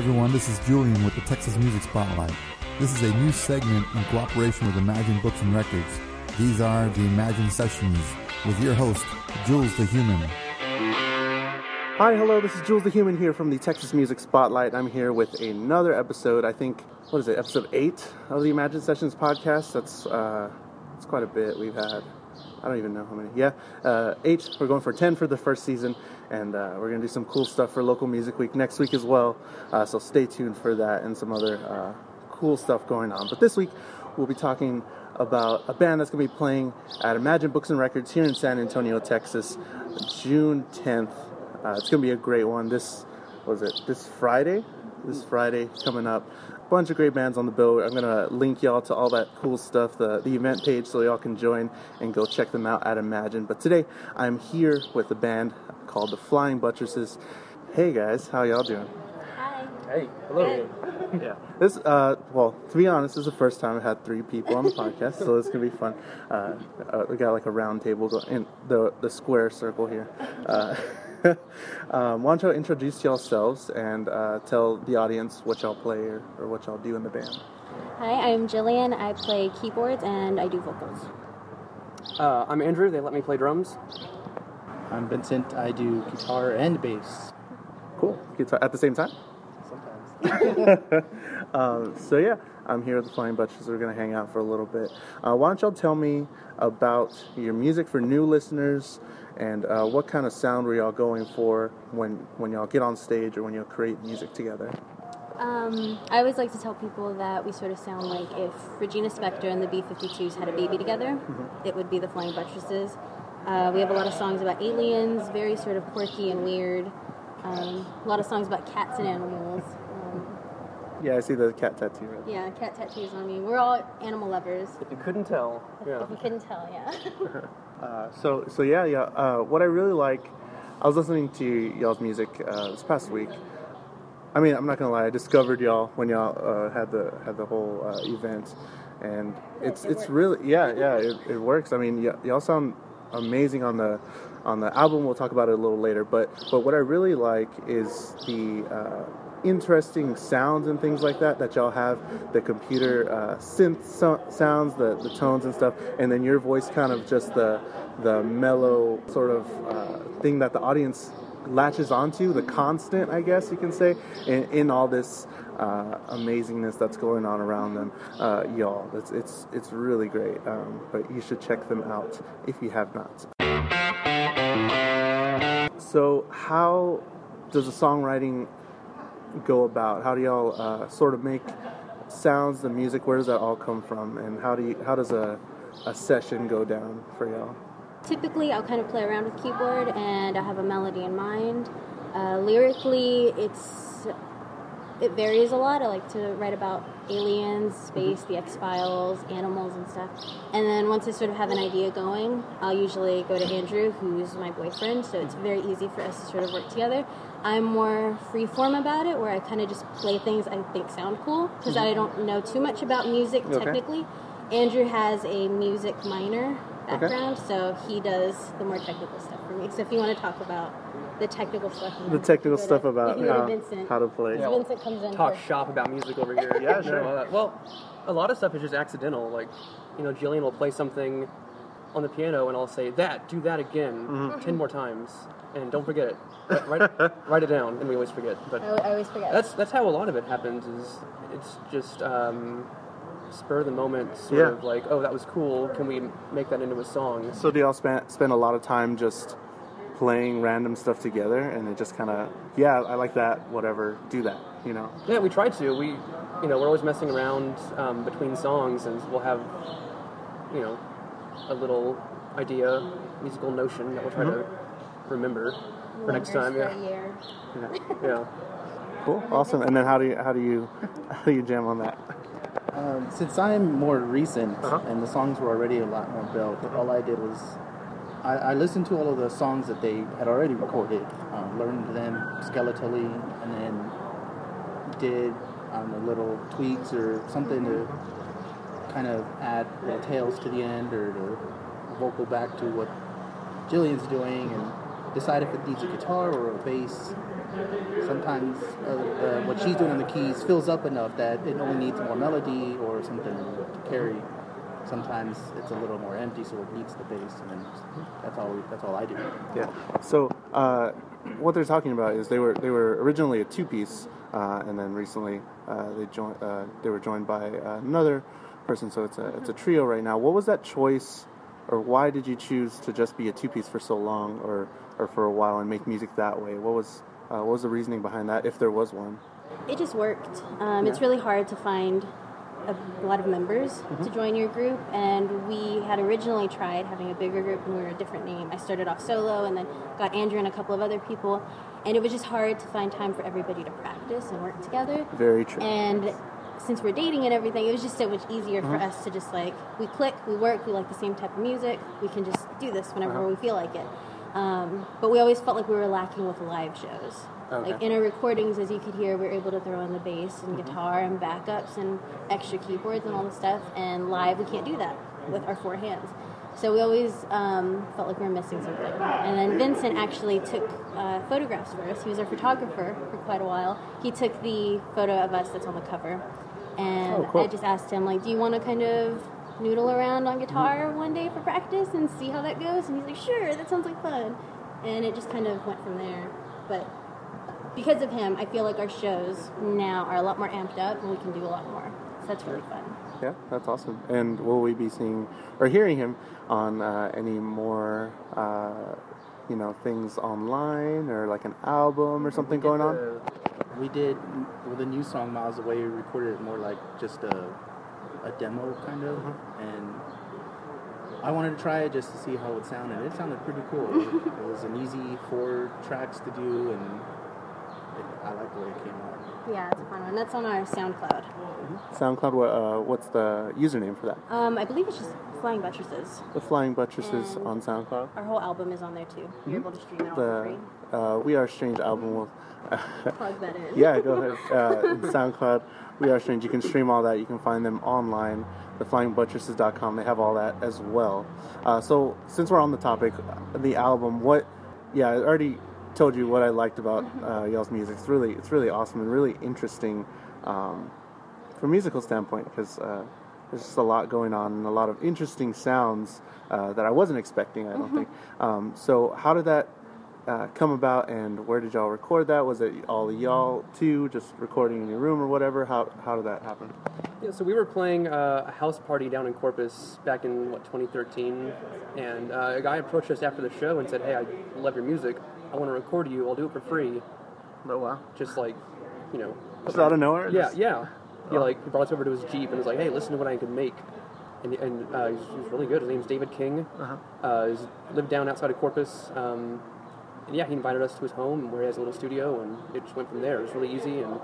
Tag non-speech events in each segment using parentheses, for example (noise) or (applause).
everyone, this is Julian with the Texas Music Spotlight. This is a new segment in cooperation with Imagine Books and Records. These are the Imagine Sessions with your host, Jules the Human. Hi, hello, this is Jules the Human here from the Texas Music Spotlight. I'm here with another episode, I think, what is it, episode 8 of the Imagine Sessions podcast. That's, uh, that's quite a bit we've had. I don't even know how many. Yeah, uh, eight. We're going for 10 for the first season, and uh, we're going to do some cool stuff for Local Music Week next week as well. Uh, so stay tuned for that and some other uh, cool stuff going on. But this week, we'll be talking about a band that's going to be playing at Imagine Books and Records here in San Antonio, Texas, June 10th. Uh, it's going to be a great one. This was it this Friday. This Friday coming up. A bunch of great bands on the bill. I'm gonna link y'all to all that cool stuff, the, the event page, so y'all can join and go check them out at Imagine. But today I'm here with a band called the Flying Buttresses. Hey guys, how y'all doing? Hi. Hey, hello. (laughs) yeah. This, uh, well, to be honest, this is the first time I've had three people on the podcast, so it's gonna be fun. Uh, uh, we got like a round table in the the square circle here. (laughs) (laughs) Um, why don't y'all introduce yourselves and uh, tell the audience what y'all play or, or what y'all do in the band? Hi, I'm Jillian. I play keyboards and I do vocals. Uh, I'm Andrew. They let me play drums. I'm Vincent. I do guitar and bass. Cool. Guitar at the same time. Sometimes. (laughs) Um, so yeah, I'm here with the Flying Buttresses. We're gonna hang out for a little bit. Uh, why don't y'all tell me about your music for new listeners and uh, what kind of sound were y'all going for when when y'all get on stage or when y'all create music together? Um, I always like to tell people that we sort of sound like if Regina Spektor and the B-52s had a baby together, it would be the Flying Buttresses. Uh, we have a lot of songs about aliens, very sort of quirky and weird. Um, a lot of songs about cats and animals. Um, Yeah, I see the cat tattoo. Right there. yeah, cat tattoos on me. We're all animal lovers. If you couldn't tell, yeah. If you couldn't tell, yeah. (laughs) Uh, so so yeah yeah. Uh, what I really like, I was listening to y'all's music uh, this past week. I mean, I'm not gonna lie. I discovered y'all when y'all uh, had the had the whole uh, event, and it's it it's works. really yeah yeah it, it works. I mean, y- y'all sound amazing on the on the album. We'll talk about it a little later. But but what I really like is the interesting sounds and things like that that y'all have. The computer uh, synth so- sounds, the the tones and stuff, and then your voice kind of just the the mellow sort of uh, thing that the audience latches onto, the constant, I guess you can say, in, in all this uh, amazingness that's going on around them, uh, y'all. It's it's it's really great. Um, but you should check them out if you have not. So, how does the songwriting go about? How do y'all uh, sort of make sounds, the music? Where does that all come from? And how do you, how does a a session go down for y'all? Typically, I'll kind of play around with keyboard and I have a melody in mind. Uh, lyrically, it's it varies a lot. I like to write about aliens, space, the X Files, animals, and stuff. And then once I sort of have an idea going, I'll usually go to Andrew, who's my boyfriend. So it's very easy for us to sort of work together. I'm more freeform about it, where I kind of just play things I think sound cool because I mm-hmm. don't know too much about music Okay. technically. Andrew has a music minor background, so he does the more technical stuff for me. So if you want to talk about the technical stuff, The technical stuff to- about you to how, Vincent. how to play. Yeah. Vincent comes in. Talk first. shop about music over (laughs) here. Yeah, sure. know, uh, well, a lot of stuff is just accidental. Like, you know, Jillian will play something on the piano, and I'll say that, do that again, Mm-hmm. ten more times, and don't forget it. Write, write, (laughs) write it down, and we always forget. But I, I always forget. that's that's how a lot of it happens. Is it's just um, spur of the moment, sort Yeah. of like, oh, that was cool. Can we make that into a song? So do y'all spend spend a lot of time just playing random stuff together, and it just kind of yeah, I like that. Whatever, do that. You know. Yeah, we try to. We, you know, we're always messing around um, between songs, and we'll have, you know, a little idea, musical notion that we'll try to remember for next time. Wonders Yeah, year. Yeah. yeah. (laughs) Cool. Awesome. And then how do you how do you (laughs) how do you jam on that? Um, since I'm more recent Uh-huh. and the songs were already a lot more built, all I did was I, I listened to all of the songs that they had already recorded, uh, learned them skeletally, and then did um, the little tweaks or something to kind of add little tails to the end or the vocal back to what Jillian's doing and decide if it needs a guitar or a bass. sometimes uh, uh, what she's doing on the keys fills up enough that it only needs more melody or something to carry. Sometimes it's a little more empty, so it needs the bass, and then that's all. We, that's all I do. Yeah. So uh, what they're talking about is they were they were originally a two piece, uh, and then recently uh, they joined. Uh, they were joined by another person, so it's a it's a trio right now. What was that choice, or why did you choose to just be a two piece for so long, or or for a while, and make music that way? What was uh, what was the reasoning behind that, if there was one? It just worked. Um, It's really hard to find a lot of members Mm-hmm. to join your group, and we had originally tried having a bigger group, and we were a different name. I started off solo, and then got Andrew and a couple of other people, and it was just hard to find time for everybody to practice and work together. Very true. And since we're dating and everything, it was just so much easier Uh-huh. for us to just like we click, we work, we like the same type of music. We can just do this whenever Uh-huh. we feel like it. Um, but we always felt like we were lacking with live shows. Okay. Like in our recordings, as you could hear, we were able to throw in the bass and Mm-hmm. guitar and backups and extra keyboards and all the stuff. And live, we can't do that with our four hands. So we always um, felt like we were missing something. And then Vincent actually took uh, photographs for us. He was our photographer for quite a while. He took the photo of us that's on the cover. And Oh, cool. I just asked him, like, do you want to kind of noodle around on guitar one day for practice and see how that goes? And he's like, sure, that sounds like fun. And it just kind of went from there. But because of him, I feel like our shows now are a lot more amped up and we can do a lot more. So that's really fun. Yeah, that's awesome. And will we be seeing or hearing him on uh, any more, uh, you know, things online or like an album or something going on? We did with the new song "Miles Away." We recorded it more like just a a demo kind of, uh-huh. and I wanted to try it just to see how it sounded. It sounded pretty cool. (laughs) it was an easy four tracks to do, and it, I like the way it came out. Yeah, it's a fun one. That's on our SoundCloud. SoundCloud, what, uh, what's the username for that? Um, I believe it's just Flying Buttresses. The Flying Buttresses And- on SoundCloud. Our whole album is on there too. You're able to stream it all for free. The uh, We Are Strange album will. (laughs) Plug that in. yeah, go ahead. (laughs) Uh, in SoundCloud, We Are Strange. You can stream all that. You can find them online. TheFlyingButtresses.com. They have all that as well. Uh, so since we're on the topic, the album, what? Yeah, I already told you what I liked about uh, y'all's music. It's really, it's really awesome and really interesting um, from a musical standpoint because uh, there's just a lot going on and a lot of interesting sounds uh, that I wasn't expecting. I don't think. Um, so how did that? uh, come about and where did y'all record that? Was it all y'all two just recording in your room or whatever? How, how did that happen? Yeah, so we were playing uh, a house party down in Corpus back in what 2013, and uh, a guy approached us after the show and said, "Hey, I love your music. I want to record you. I'll do it for free." Oh wow! Just like, you know, Just out of nowhere? yeah, Just- yeah. He like he brought us over to his jeep and was like, "Hey, listen to what I can make." And, and uh, he's, he's really good. His name's David King. Uh-huh. Uh, he's lived down outside of Corpus. Um, and yeah, he invited us to his home where he has a little studio, and it just went from there. It was really easy, and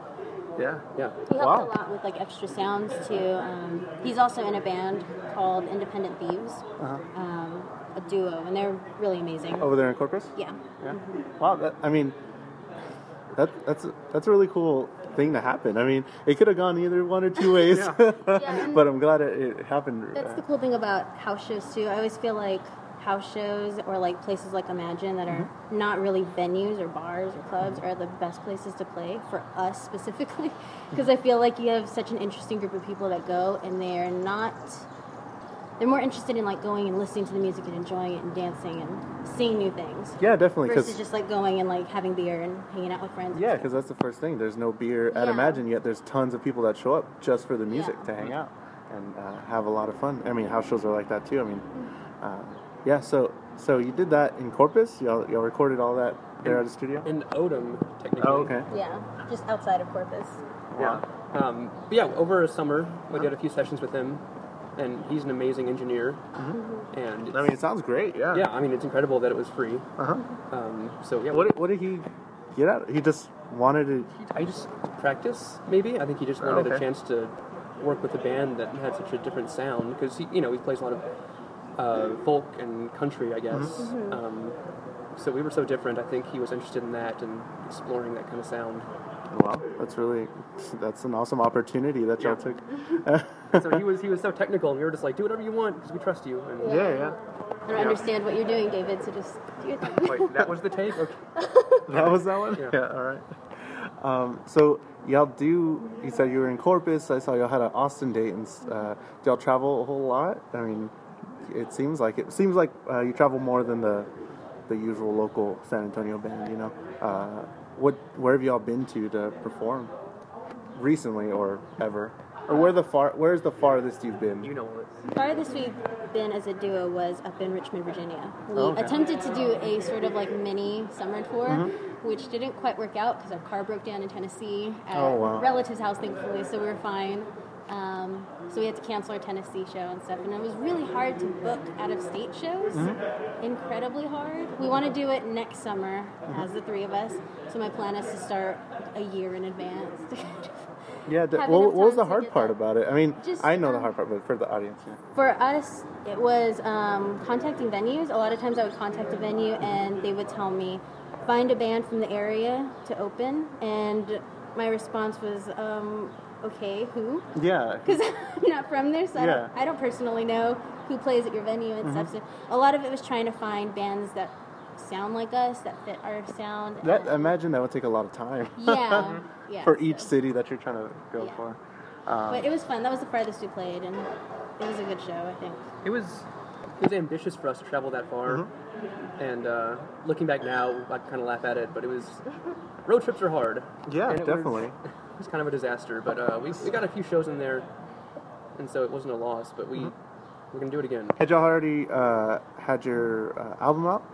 Yeah. yeah. He helped Wow. a lot with like extra sounds too. Um, he's also in a band called Independent Thieves, Uh-huh. um, a duo, and they're really amazing. Over there in Corpus? Yeah. Yeah. Wow. That, I mean, that that's a, that's a really cool thing to happen. I mean, it could have gone either one or two ways, (laughs) and- but I'm glad it, it happened. That's uh, the cool thing about house shows too. I always feel like house shows or like places like Imagine that are Mm-hmm. not really venues or bars or clubs are the best places to play for us specifically (laughs) because I feel like you have such an interesting group of people that go and they're not they're more interested in like going and listening to the music and enjoying it and dancing and seeing new things yeah, definitely. versus Because just like going and like having beer and hanging out with friends. yeah, because that's the first thing. There's no beer at Yeah. Imagine yet. There's tons of people that show up just for the music Yeah. to hang out and uh, have a lot of fun. I mean, house shows are like that too. I mean, uh, yeah. So so you did that in Corpus. Y'all y'all recorded all that there at the studio. In Odem, technically. Oh, okay. yeah, just outside of Corpus. Yeah. Um, but yeah, over a summer, we did a few sessions with him, and he's an amazing engineer. And I mean, it sounds great. Yeah. yeah, I mean, it's incredible that it was free. Uh huh. Um, so yeah, What did, what did he get out? He just wanted to. I just practice maybe. I think he just wanted a Okay. chance to work with a band that had such a different sound because he, you know, he plays a lot of uh, folk and country, I guess. Mm-hmm. Um, so we were so different. I think he was interested in that and exploring that kind of sound. Wow, that's really that's an awesome opportunity that y'all Yeah. took. (laughs) And (laughs) so he was he was so technical, and we were just like, do whatever you want because we trust you. And Yeah, yeah. I don't understand what you're doing, David. So just do your thing. like that was the take. Okay. (laughs) That was that one? Yeah. all right. Um, so, y'all do, you said you were in Corpus. I saw y'all had an Austin date. And, uh, do y'all travel a whole lot? I mean, it seems like it seems like uh, you travel more than the the usual local San Antonio band, you know? Uh, what, where have y'all been to to perform recently or ever? Or where the far, where's the farthest you've been? You know it. Farthest we've been as a duo was up in Richmond, Virginia. We Okay. attempted to do a sort of like mini summer tour, Mm-hmm. which didn't quite work out because our car broke down in Tennessee at Oh, wow. relative's house, thankfully, so we were fine. Um, so we had to cancel our Tennessee show and stuff, and it was really hard to book out of state shows. Mm-hmm. Incredibly hard. We want to do it next summer Mm-hmm. as the three of us. So my plan is to start a year in advance. Yeah, what, was the hard part that. about it? I mean, Just, I know the um, hard part, but for the audience, yeah. For us, it was um, contacting venues. A lot of times I would contact a venue and they would tell me, find a band from the area to open. And my response was, um, okay, who? Yeah. (laughs) Because I'm not from there, so Yeah. Mm-hmm. don't, I don't personally know who plays at your venue and stuff. So a lot of it was trying to find bands that sound like us, that fit our sound. That and- imagine that would take a lot of time. yeah, (laughs) yeah. for each so- city that you're trying to go Yeah. for. But it was fun. That was the farthest we played, and it was a good show, I think. It was it was ambitious for us to travel that far, and uh, looking back now, I kind of laugh at it. But it was road trips are hard. Yeah, And it was- definitely. (laughs) it was kind of a disaster, but uh, we we got a few shows in there, and so it wasn't a loss. But we we're gonna do it again. Had y'all already uh, had your uh, album out?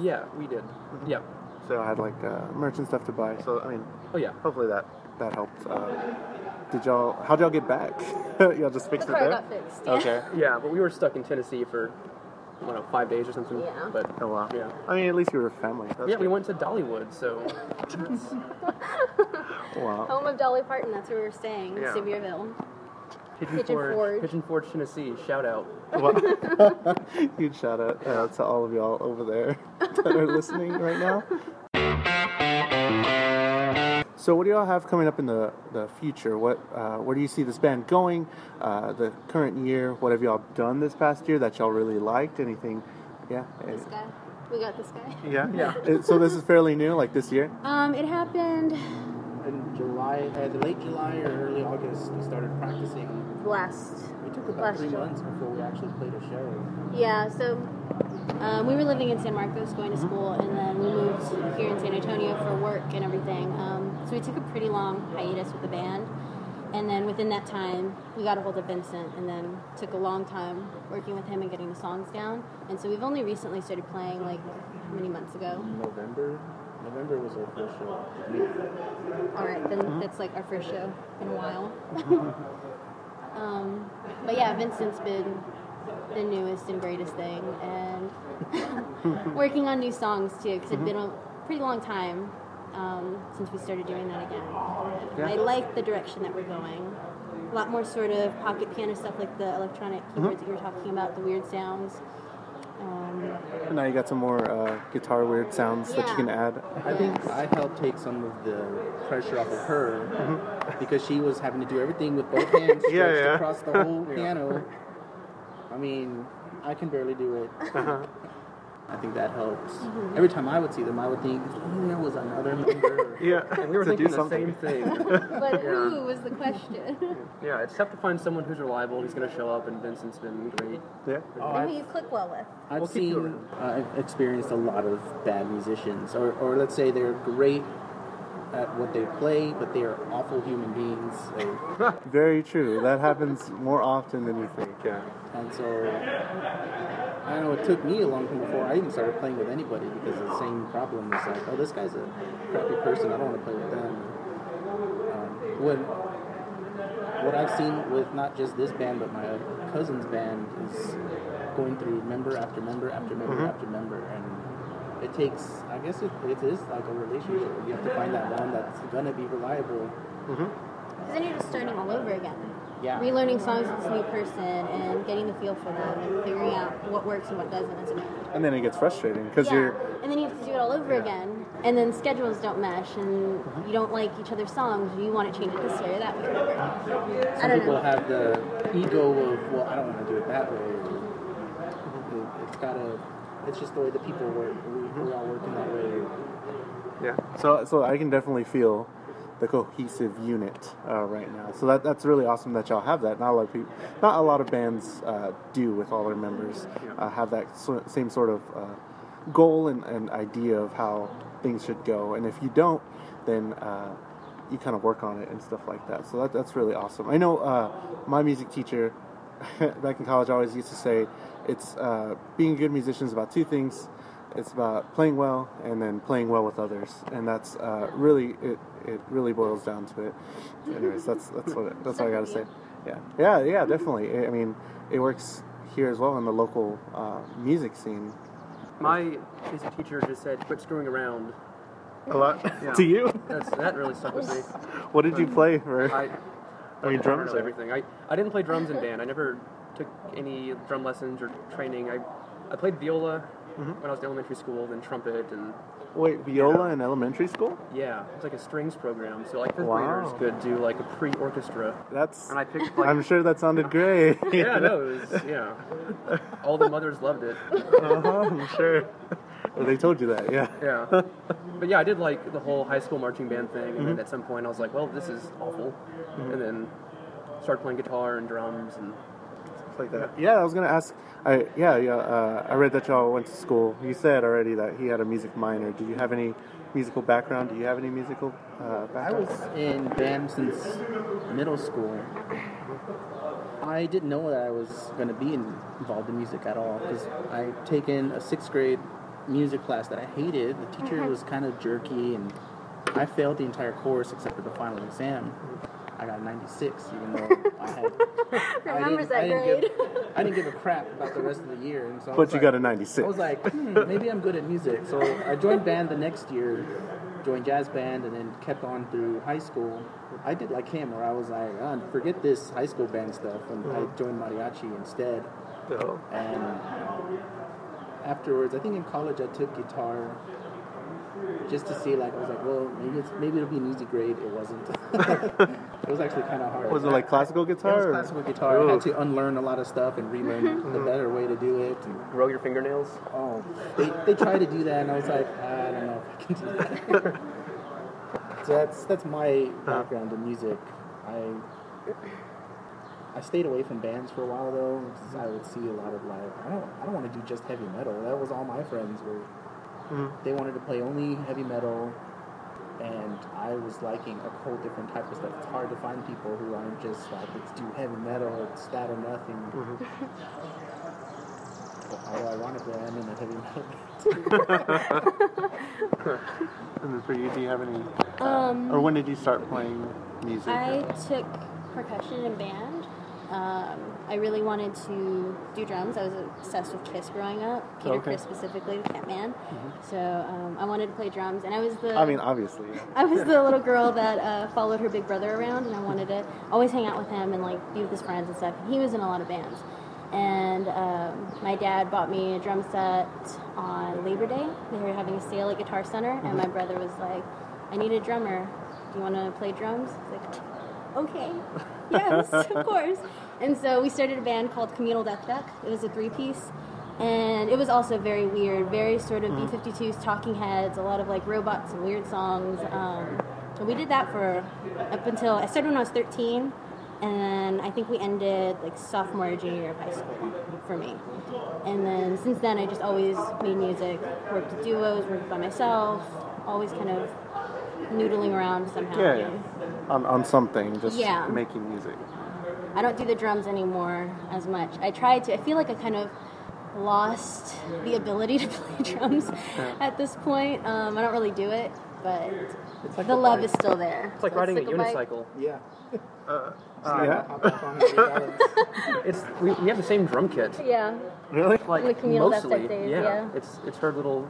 Yeah, we did. Yeah. So I had like uh, merch and stuff to buy. So I mean, Oh yeah. hopefully that that helped. Uh, did y'all? How'd y'all get back? (laughs) y'all just fixed The it there. got fixed. Yeah. Okay. (laughs) Yeah, but we were stuck in Tennessee for I don't know five days or something. Yeah. But Oh wow. Yeah. I mean, at least you were family. That's yeah, we went to Dollywood, so (laughs) Wow. Home of Dolly Parton. That's where we were staying, Yeah. Sevierville. Pigeon, Pigeon Forge, Forge. Pigeon Forge, Tennessee. Shout out. Well, (laughs) Huge shout out uh, to all of y'all over there (laughs) that are listening right now. So, what do y'all have coming up in the, the future? What uh, where do you see this band going? Uh, the current year. What have y'all done this past year that y'all really liked? Anything? Yeah. This guy. We got this guy. Yeah. (laughs) Yeah. So this is fairly new, like this year. Um, it happened In July, either late July or early August, we started practicing. Last. It took about Last three months before we actually played a show. Yeah. So um, we were living in San Marcos, going to school, and then we moved here in San Antonio for work and everything. Um, so we took a pretty long hiatus with the band, and then within that time, we got a hold of Vincent, and then took a long time working with him and getting the songs down. And so we've only recently started playing, like how many months ago? November, November was our first show. All right, then Mm-hmm. that's like our first show in a while. (laughs) um, but yeah, Vincent's been the newest and greatest thing, and (laughs) working on new songs too, because Mm-hmm. it's been a pretty long time um, since we started doing that again. Yeah. I like the direction that we're going. A lot more sort of pocket piano stuff, like the electronic Mm-hmm. keyboards that you were talking about, the weird sounds. Um, now you got some more uh, guitar weird sounds that you can add. I think I helped take some of the pressure off of her because she was having to do everything with both hands (laughs) stretched Yeah, yeah. across the whole (laughs) piano. I mean, I can barely do it. I think that helps. Every time I would see them, I would think, if only there was another member. (laughs) Yeah, And we were to thinking the something. same thing. (laughs) but Yeah. who was the question? (laughs) yeah, it's tough to find someone who's reliable, who's going to show up, and Vincent's been great. Yeah. Oh, and who I've, you click well with. I've We'll seen, uh, I've experienced a lot of bad musicians, or, or let's say they're great at what they play, but they are awful human beings. So, Very true. That happens more often than you think. Yeah. And so, I know, it took me a long time before I even started playing with anybody because the same problem was like, oh, this guy's a crappy person, I don't want to play with them. Um, when, what I've seen with not just this band, but my cousin's band is going through member after member after member after member, and it takes, I guess it, it is like a relationship. You have to find that one that's going to be reliable. Because then you're just starting all over again. Yeah. relearning songs with this new person and getting the feel for them and figuring out what works and what doesn't as a band. And then it gets frustrating because yeah. you're and then you have to do it all over again, and then schedules don't mesh, and Mm-hmm. you don't like each other's songs. You want to change it this way or that way. Or. I Some don't people know. have the ego of, well, I don't want to do it that way. It, it's gotta. It's just the way the people work. We, we're all working that way. Yeah. So so I can definitely feel the cohesive unit uh, right now. So that that's really awesome that y'all have that. Not a lot of people, not a lot of bands uh, do with all their members uh, have that so, same sort of uh, goal and, and idea of how things should go. And if you don't, then uh, you kind of work on it and stuff like that. So that that's really awesome. I know uh, my music teacher (laughs) back in college always used to say it's uh, being a good musician is about two things it's about playing well and then playing well with others and that's uh, really it, it really boils down to it anyways that's that's what it, that's all i gotta say yeah yeah yeah definitely i I mean it works here as well in the local uh, music scene My music teacher just said, "Quit screwing around." a lot Yeah. (laughs) to you That's that really stuck with me. what did you play for I, I mean, drums know or- everything. I, I didn't play drums in band. I never took any drum lessons or training. I I played viola Mm-hmm. when I was in elementary school, then trumpet, and wait viola in elementary school yeah, it's like a strings program. So like fifth Wow. graders could do like a pre-orchestra. that's And I picked like i'm sure that sounded great (laughs) yeah, no, it was yeah. (laughs) All the mothers loved it. uh-huh, i'm sure Well, they told you that yeah Yeah, but yeah, I did like the whole high school marching band thing, and Mm-hmm. then at some point I was like, well, this is awful, and then started playing guitar and drums and stuff like that. Yeah, I was gonna ask. I yeah yeah. Uh, I read that y'all went to school. You said already that he had a music minor. Did you have any musical background? Do you have any musical uh, I was in band since middle school. I didn't know that I was going to be in, involved in music at all because I'd taken a sixth grade music class that I hated. The teacher was kind of jerky, and I failed the entire course except for the final exam. I got a 96, even though I had. (laughs) I Remembers didn't- that I didn't grade. Give, I didn't give a crap about the rest of the year, and so But you like- got a 96. I was like, hmm, maybe I'm good at music. So I joined band the next year, joined jazz band, and then kept on through high school. I did like him, where I was like, oh, forget this high school band stuff, and I joined mariachi instead. So, And afterwards, I think in college I took guitar just to see, like, I was like, well, maybe it's maybe it'll be an easy grade. It wasn't. (laughs) it was actually kind of hard. was it like classical It was guitar? classical guitar. I had to unlearn a lot of stuff and relearn mm-hmm. the better way to do it. And, grow your fingernails. Oh, they, they tried to do that, and I was like, ah, I don't know if I can do that. (laughs) so that's that's my uh-huh. background in music. I I stayed away from bands for a while though, because I would see a lot of like, I don't I don't want to do just heavy metal. That was all my friends were. They wanted to play only heavy metal, and I was liking a whole different type of stuff. It's hard to find people who aren't just like, let's do heavy metal, it's that or nothing. Although ironically, I am in a heavy metal band. (laughs) And for you, do you have any? Um, Or when did you start playing music? I took percussion in band. Um, I really wanted to do drums. I was obsessed with Kiss growing up, Peter Okay. Criss specifically, the Catman. So um, I wanted to play drums, and I was the I mean, obviously. yeah. I was the (laughs) little girl that uh, followed her big brother around, and I wanted to always hang out with him and like be with his friends and stuff. And he was in a lot of bands. And um, my dad bought me a drum set on Labor Day. They were having a sale at Guitar Center, and my brother was like, "I need a drummer. Do you want to play drums?" Like, "Okay, (laughs) yes, of course." And so we started a band called Communal Death Duck. It was a three-piece, and it was also very weird, very sort of B-52s, Talking Heads, a lot of like robots and weird songs. Um, and we did that for up until I started when I was 13, and then I think we ended like sophomore or junior year of high school for me. And then since then, I just always made music, worked with duos, worked by myself, always kind of noodling around somehow. Yeah, yeah. On, on something, just Yeah. making music. I don't do the drums anymore as much. I tried to. I feel like I kind of lost the ability to (laughs) play drums at this point. Um, I don't really do it, but like the love bike. is still there. It's like riding a It's like bike. unicycle. Yeah. (laughs) yeah. Hop up on (laughs) it, balance. It's we, we have the same drum kit. Yeah. Really? Like The communal mostly, Duck days, yeah. yeah. It's it's her little the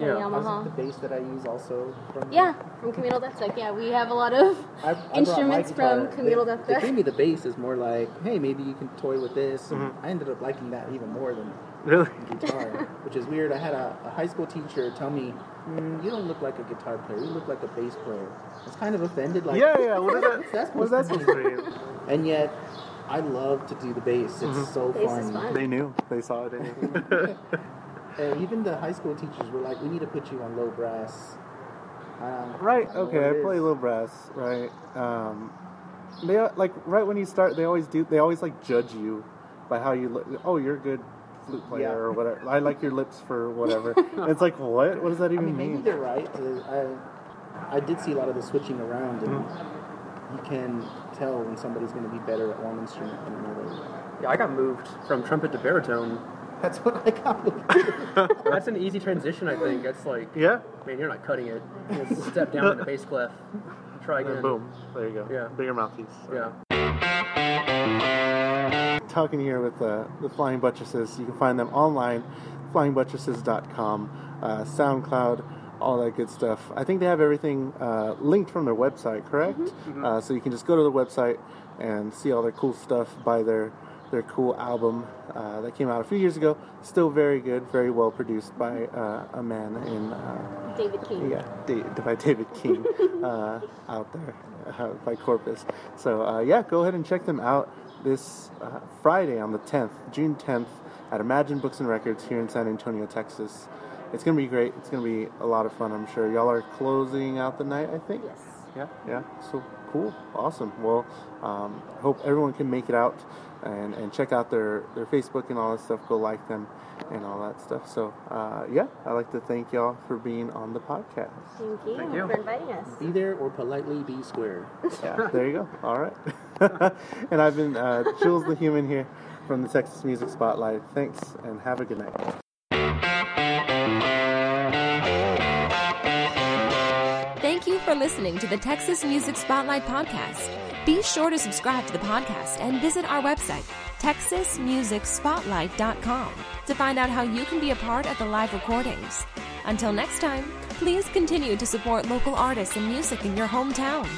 Yeah. How's Yamaha. the bass that I use also from Yeah, from Communal Death Strike. Yeah, we have a lot of I- I instruments from guitar. Communal They- Death They gave me the bass is more like, hey, maybe you can toy with this. Mm-hmm. I ended up liking that even more than Really? guitar, (laughs) which is weird. I had a, a high school teacher tell me, mm, "You don't look like a guitar player. You look like a bass player." I was kind of offended. Like, Yeah, yeah. What is that? What's that What's that supposed supposed to to mean? And yet, I love to do the bass. It's Mm-hmm. so Bass fun. fun. They knew. They saw it in you. (laughs) (laughs) And even the high school teachers were like, "We need to put you on low brass." Um, Right. I Okay. I it play is. little brass. Right. Um, they are- like right when you start, they always do. They always like judge you by how you look. Oh, you're a good flute player Yeah. or whatever. I like your lips for whatever. (laughs) It's like what? What does that I even mean, maybe they're right. I I did see a lot of the switching around, and Mm-hmm. you can tell when somebody's going to be better at one instrument than another. Yeah, I got moved from trumpet to baritone. That's what I got. (laughs) That's an easy transition, I think. That's like, Yeah. man, you're not cutting it. You just step down in the bass clef. Try And again. boom. There you go. Yeah. Bigger mouthpiece. Yeah. talking here with uh, the Flying Buttresses. You can find them online, flyingbuttresses.com, uh, SoundCloud, all that good stuff. I think they have everything uh, linked from their website, correct? Uh, so you can just go to the website and see all their cool stuff, buy their their cool album uh, that came out a few years ago. Still very good, very well produced by uh, a man in. Uh, David King. yeah, Da- by David King (laughs) uh, out there uh, by Corpus. So uh, yeah, go ahead and check them out this uh, Friday on the 10th, June 10th, at Imagine Books and Records here in San Antonio, Texas. It's gonna be great. It's gonna be a lot of fun. I'm sure y'all are closing out the night. I think. Yes. Yeah, yeah. So cool, awesome. Well, um, hope everyone can make it out and, and check out their, their Facebook and all that stuff. Go like them and all that stuff. So uh, yeah, I'd like to thank y'all for being on the podcast. Thank you, Thank you. for inviting us. be there or politely be square. Yeah, there you go. All right. (laughs) and I've been uh, Jules the Human here from the Texas Music Spotlight. Thanks and have a good night. For listening to the Texas Music Spotlight podcast. Be sure to subscribe to the podcast and visit our website, texasmusicspotlight.com, to find out how you can be a part of the live recordings. Until next time, please continue to support local artists and music in your hometown.